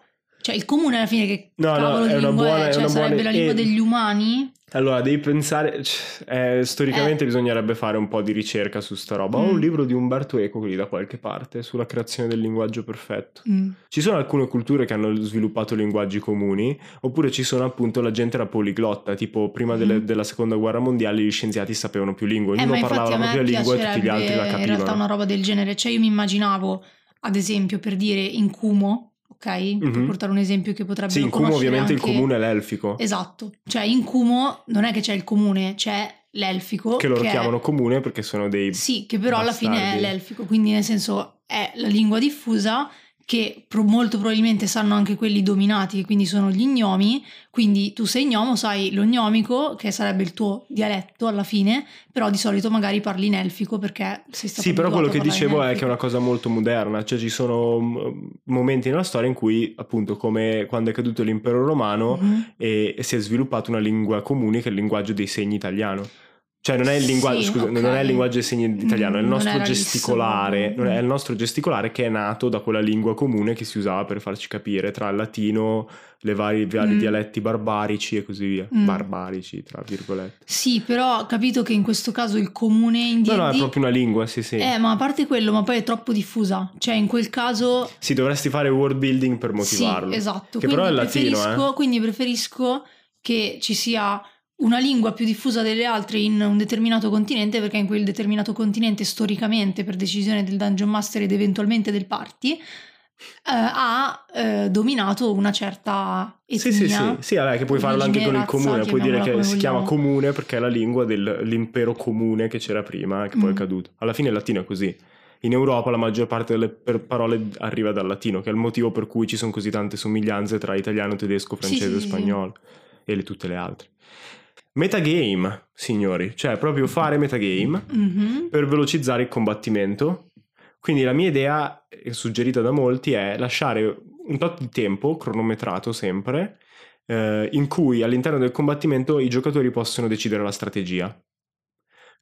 cioè il comune alla fine che No, no, è una buona- è, è cioè una sarebbe buona- la lingua e- degli umani. Allora, devi pensare, eh, storicamente bisognerebbe fare un po' di ricerca su sta roba. Ho Mm. un libro di Umberto Eco lì da qualche parte sulla creazione del linguaggio perfetto. Mm. Ci sono alcune culture che hanno sviluppato linguaggi comuni, oppure ci sono appunto la gente era poliglotta, tipo prima delle- Mm. della seconda guerra mondiale gli scienziati sapevano più lingue, Eh, ognuno ma parlava la propria lingua e tutti gli altri la piacerebbe in realtà capivano. una roba del genere. Cioè io mi immaginavo, ad esempio, per dire in Cumo, ok? Per Mhm. portare un esempio che potrebbe Sì, in Cumo ovviamente il comune è l'elfico, Esatto. Cioè in Cumo non è che c'è il comune, c'è l'elfico. che loro è- chiamano comune perché sono dei... Sì, che però alla fine è bastardi. l'elfico, quindi nel senso è la lingua diffusa che pro- molto probabilmente sanno anche quelli dominati, che quindi sono gli gnomi, quindi tu sei gnomo, sai lo gnomico, che sarebbe il tuo dialetto alla fine, però di solito magari parli in elfico perché sei stato Sì, però quello che dicevo è che è una cosa molto moderna, cioè ci sono mm, momenti nella storia in cui, appunto, come quando è caduto l'impero romano Mhm. e, e si è sviluppata una lingua comune che è il linguaggio dei segni italiano. Cioè non è il Sì, linguaggio, scusa, non ok. è il linguaggio dei segni italiano, è il Mm, non nostro gesticolare, non è il nostro gesticolare che è nato da quella lingua comune che si usava per farci capire tra il latino, le vari, i vari Mm. dialetti barbarici e così via. Mm. Barbarici, tra virgolette. Sì, però ho capito che in questo caso il comune in No, no, è proprio una lingua, sì, sì. Eh, ma a parte quello, ma poi è troppo diffusa. Cioè, in quel caso Sì, dovresti fare world building per motivarlo. Sì, esatto. Che quindi però è latino, eh. Quindi preferisco che ci sia una lingua più diffusa delle altre in un determinato continente, perché in quel determinato continente, storicamente, per decisione del Dungeon Master ed eventualmente del party, eh, ha eh, dominato una certa etnia. Sì, sì, sì, sì, vabbè, che puoi farlo anche con il comune, puoi dire che si chiama comune perché è la lingua dell'impero comune che c'era prima, che poi è Mm. caduto. Alla fine il latino è così. In Europa la maggior parte delle parole arriva dal latino, che è il motivo per cui ci sono così tante somiglianze tra italiano, tedesco, francese sì, e spagnolo e le- tutte le altre. Metagame, signori, cioè proprio fare metagame Mhm. per velocizzare il combattimento. Quindi la mia idea, eh, suggerita da molti, è lasciare un tot di tempo, cronometrato sempre, eh, in cui all'interno del combattimento i giocatori possono decidere la strategia.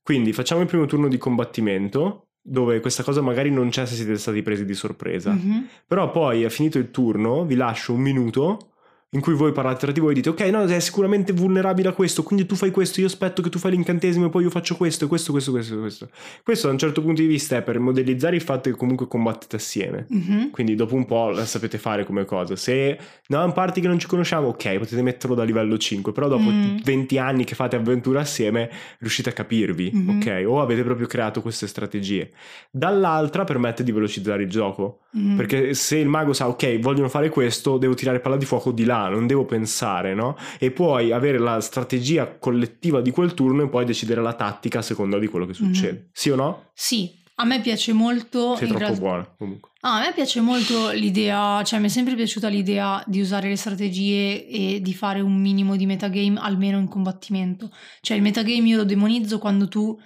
Quindi facciamo il primo turno di combattimento, dove questa cosa magari non c'è se siete stati presi di sorpresa. Mhm. Però poi, a finito il turno, vi lascio un minuto in cui voi parlate tra di voi e dite ok, no, è sicuramente vulnerabile a questo, quindi tu fai questo, io aspetto che tu fai l'incantesimo e poi io faccio questo questo, questo, questo, questo. Questo da un certo punto di vista è per modellizzare il fatto che comunque combattete assieme. Mhm. Quindi dopo un po' la sapete fare come cosa. Se no, è un party che non ci conosciamo, ok, potete metterlo da livello 5, però dopo Mm. 20 anni che fate avventura assieme riuscite a capirvi, Mhm. ok? O avete proprio creato queste strategie. Dall'altra permette di velocizzare il gioco. Mhm. Perché se il mago sa, ok, vogliono fare questo, devo tirare palla di fuoco di là, non devo pensare, no? E puoi avere la strategia collettiva di quel turno e poi decidere la tattica a seconda di quello che succede. Mhm. Sì o no? Sì, a me piace molto. Sei troppo realtà- buona, comunque. Ah, a me piace molto l'idea, cioè mi è sempre piaciuta l'idea di usare le strategie e di fare un minimo di metagame almeno in combattimento. Cioè il metagame io lo demonizzo quando tu,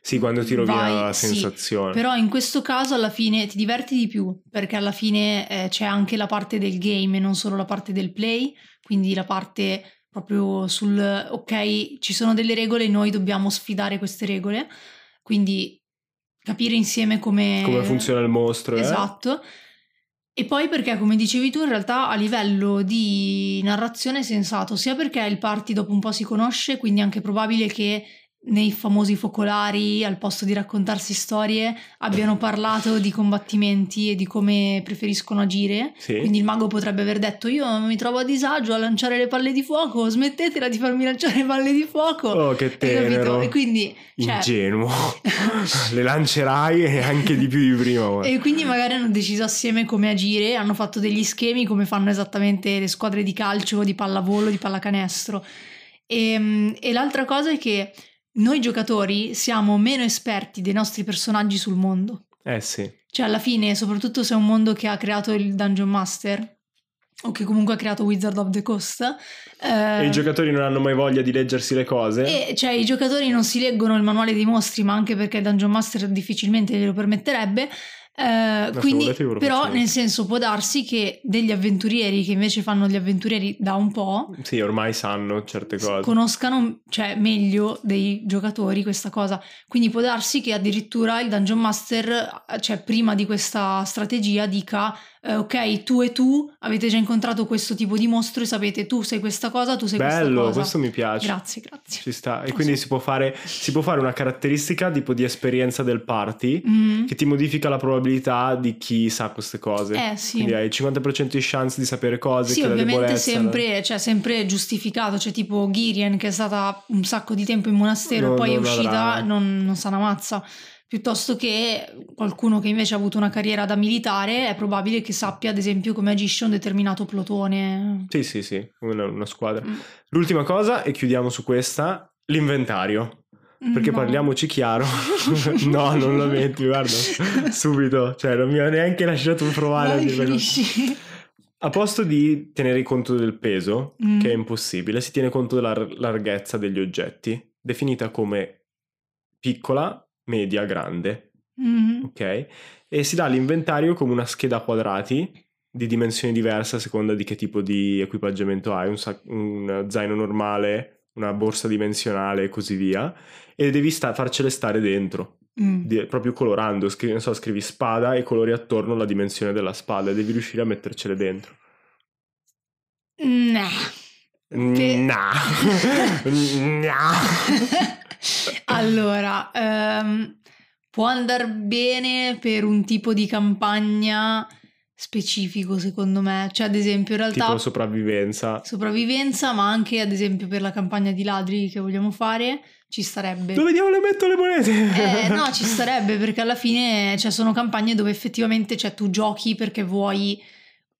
Sì, quando ti rovina Vai, la sì, sensazione. però in questo caso alla fine ti diverti di più, perché alla fine eh, c'è anche la parte del game e non solo la parte del play, quindi la parte proprio sul ok, ci sono delle regole e noi dobbiamo sfidare queste regole, quindi capire insieme come, Come funziona il mostro, eh? Esatto. E poi perché, come dicevi tu, in realtà a livello di narrazione è sensato, sia perché il party dopo un po' si conosce, quindi è anche probabile che nei famosi focolari, al posto di raccontarsi storie, abbiano parlato di combattimenti e di come preferiscono agire. Sì. Quindi il mago potrebbe aver detto: Io mi trovo a disagio a lanciare le palle di fuoco, smettetela di farmi lanciare palle di fuoco. Oh, che tenero. E quindi, cioè, Ingenuo. Le lancerai e anche di più di prima. E quindi magari hanno deciso assieme come agire, hanno fatto degli schemi come fanno esattamente le squadre di calcio, di pallavolo, di pallacanestro. E, e l'altra cosa è che noi giocatori siamo meno esperti dei nostri personaggi sul mondo. Eh sì. Cioè alla fine, soprattutto se è un mondo che ha creato il Dungeon Master o che comunque ha creato Wizard of the Coast. eh, E i giocatori non hanno mai voglia di leggersi le cose. e cioè i giocatori non si leggono il manuale dei mostri, ma anche perché Dungeon Master difficilmente glielo permetterebbe. Se quindi, però, nel senso, può darsi che degli avventurieri che invece fanno gli avventurieri da un po' Sì, ormai sanno certe cose. conoscano cioè, meglio dei giocatori questa cosa. Quindi può darsi che addirittura il Dungeon Master, cioè prima di questa strategia, dica: eh, Ok, tu e tu avete già incontrato questo tipo di mostro e sapete tu sei questa cosa, tu sei questa Bello, cosa. questo mi piace. Grazie, grazie. Ci sta. E quindi si può, fare, si può fare una caratteristica tipo di esperienza del party Mm. che ti modifica la probabilità di chi sa queste cose. Eh sì. Quindi hai il 50% di chance di sapere cose. Sì, che la ovviamente sempre, cioè, sempre giustificato, cioè tipo Girien che è stata un sacco di tempo in monastero No, poi è non uscita, avrà- non, non sa una mazza. Piuttosto che qualcuno che invece ha avuto una carriera da militare, è probabile che sappia, ad esempio, come agisce un determinato plotone. Sì, sì, sì, una, una squadra. Mm. L'ultima cosa, e chiudiamo su questa, l'inventario. Perché No. parliamoci chiaro. no, non lo metti, guarda. Subito. Cioè, non mi ha neanche lasciato provare a Vai, dirlo. finisci. A posto di tenere conto del peso, Mm. che è impossibile, si tiene conto della lar- larghezza degli oggetti, definita come piccola, media, grande, Mm. ok? E si dà l'inventario come una scheda a quadrati di dimensioni diverse a seconda di che tipo di equipaggiamento hai, un, sac- un zaino normale, una borsa dimensionale e così via, e devi sta- farcele stare dentro Mm. di- proprio colorando, scri- non so, scrivi spada e colori attorno la dimensione della spada e devi riuscire a mettercele dentro. Nah. Pe- Nah. Nah. allora, ehm, può andare bene per un tipo di campagna specifico, secondo me. Cioè, ad esempio, in realtà tipo sopravvivenza. sopravvivenza, ma anche ad esempio per la campagna di ladri che vogliamo fare, ci starebbe. Dove diavolo metto le monete? Eh, no, ci starebbe perché alla fine cioè, sono campagne dove effettivamente cioè, tu giochi perché vuoi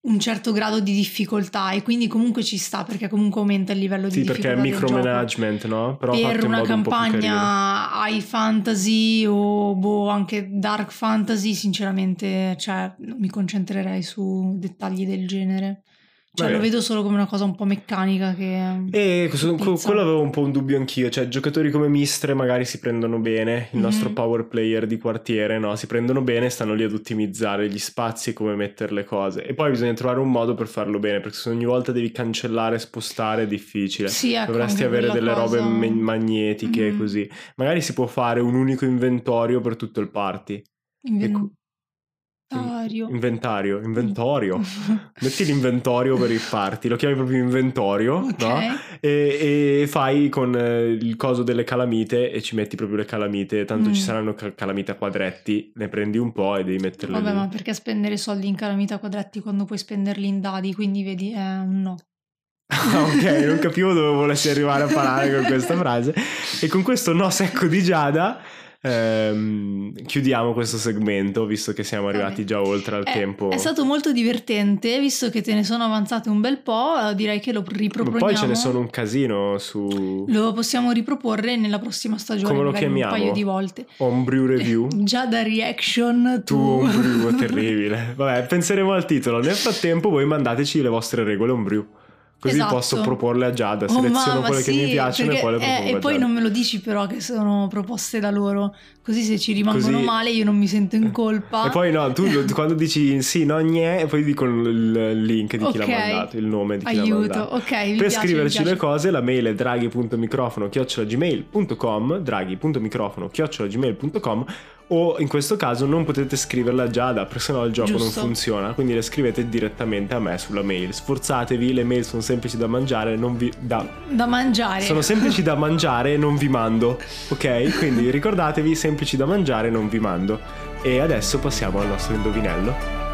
un certo grado di difficoltà e quindi comunque ci sta perché comunque aumenta il livello Sì, di perché è difficoltà del gioco. micromanagement, no? Però per una modo un campagna high fantasy o boh, anche dark fantasy, sinceramente, cioè, mi concentrerei su dettagli del genere. Cioè, Vabbè. lo vedo solo come una cosa un po' meccanica che... E questo- quello avevo un po' un dubbio anch'io, cioè giocatori come Mistre magari si prendono bene, il Mhm. nostro power player di quartiere, no? Si prendono bene, stanno lì ad ottimizzare gli spazi e come mettere le cose. E poi bisogna trovare un modo per farlo bene, perché se ogni volta devi cancellare, spostare è difficile. Sì, ecco, Dovresti avere delle robe cosa- me- magnetiche Mhm. così. Magari si può fare un unico inventorio per tutto il party. Inventario. Inventario, inventorio. Metti l'inventorio per il party, lo chiami proprio inventorio, Ok. no? E, e fai con eh, il coso delle calamite e ci metti proprio le calamite, tanto Mm. ci saranno ca- calamite a quadretti, ne prendi un po' e devi metterle Vabbè, lì. ma perché spendere soldi in calamita quadretti quando puoi spenderli in dadi? Quindi vedi, è un no. Ah, ok, non capivo dove volessi arrivare a parlare con questa frase. E con questo no secco di Giada ehm, chiudiamo questo segmento, visto che siamo arrivati già oltre al È, tempo. è stato molto divertente, visto che te ne sono avanzate un bel po', eh, direi che lo Ma riproponiamo. poi ce ne sono un casino su Lo possiamo riproporre nella prossima stagione, Come lo chiamiamo? un paio di volte. Homebrew Review. Già da reaction Tu to... Homebrew, terribile. Vabbè, penseremo al titolo. Nel frattempo voi mandateci le vostre regole Homebrew. Così Esatto. posso proporle a Giada, Oh, seleziono mamma, quelle che sì, mi piacciono e poi le eh, propongo E a poi non me lo dici però che sono proposte da loro, così se ci rimangono Così- male io non mi sento in colpa. E poi no, tu quando dici sì, no, gne, e poi dico il link di chi Ok. l'ha mandato, il nome di chi l'ha Aiuto, mandato. ok. mi Per piace, scriverci le cose la mail è draghi.microfono chiocciolagmail.com draghi.microfono chiocciolagmail.com o in questo caso non potete scriverla a Giada perché sennò il gioco Giusto. non funziona, quindi le scrivete direttamente a me sulla mail. Sforzatevi, le mail sono semplici da mangiare, non vi da Da mangiare. sono semplici da mangiare e non vi mando, ok? Quindi ricordatevi semplici da mangiare e non vi mando. E adesso passiamo al nostro indovinello.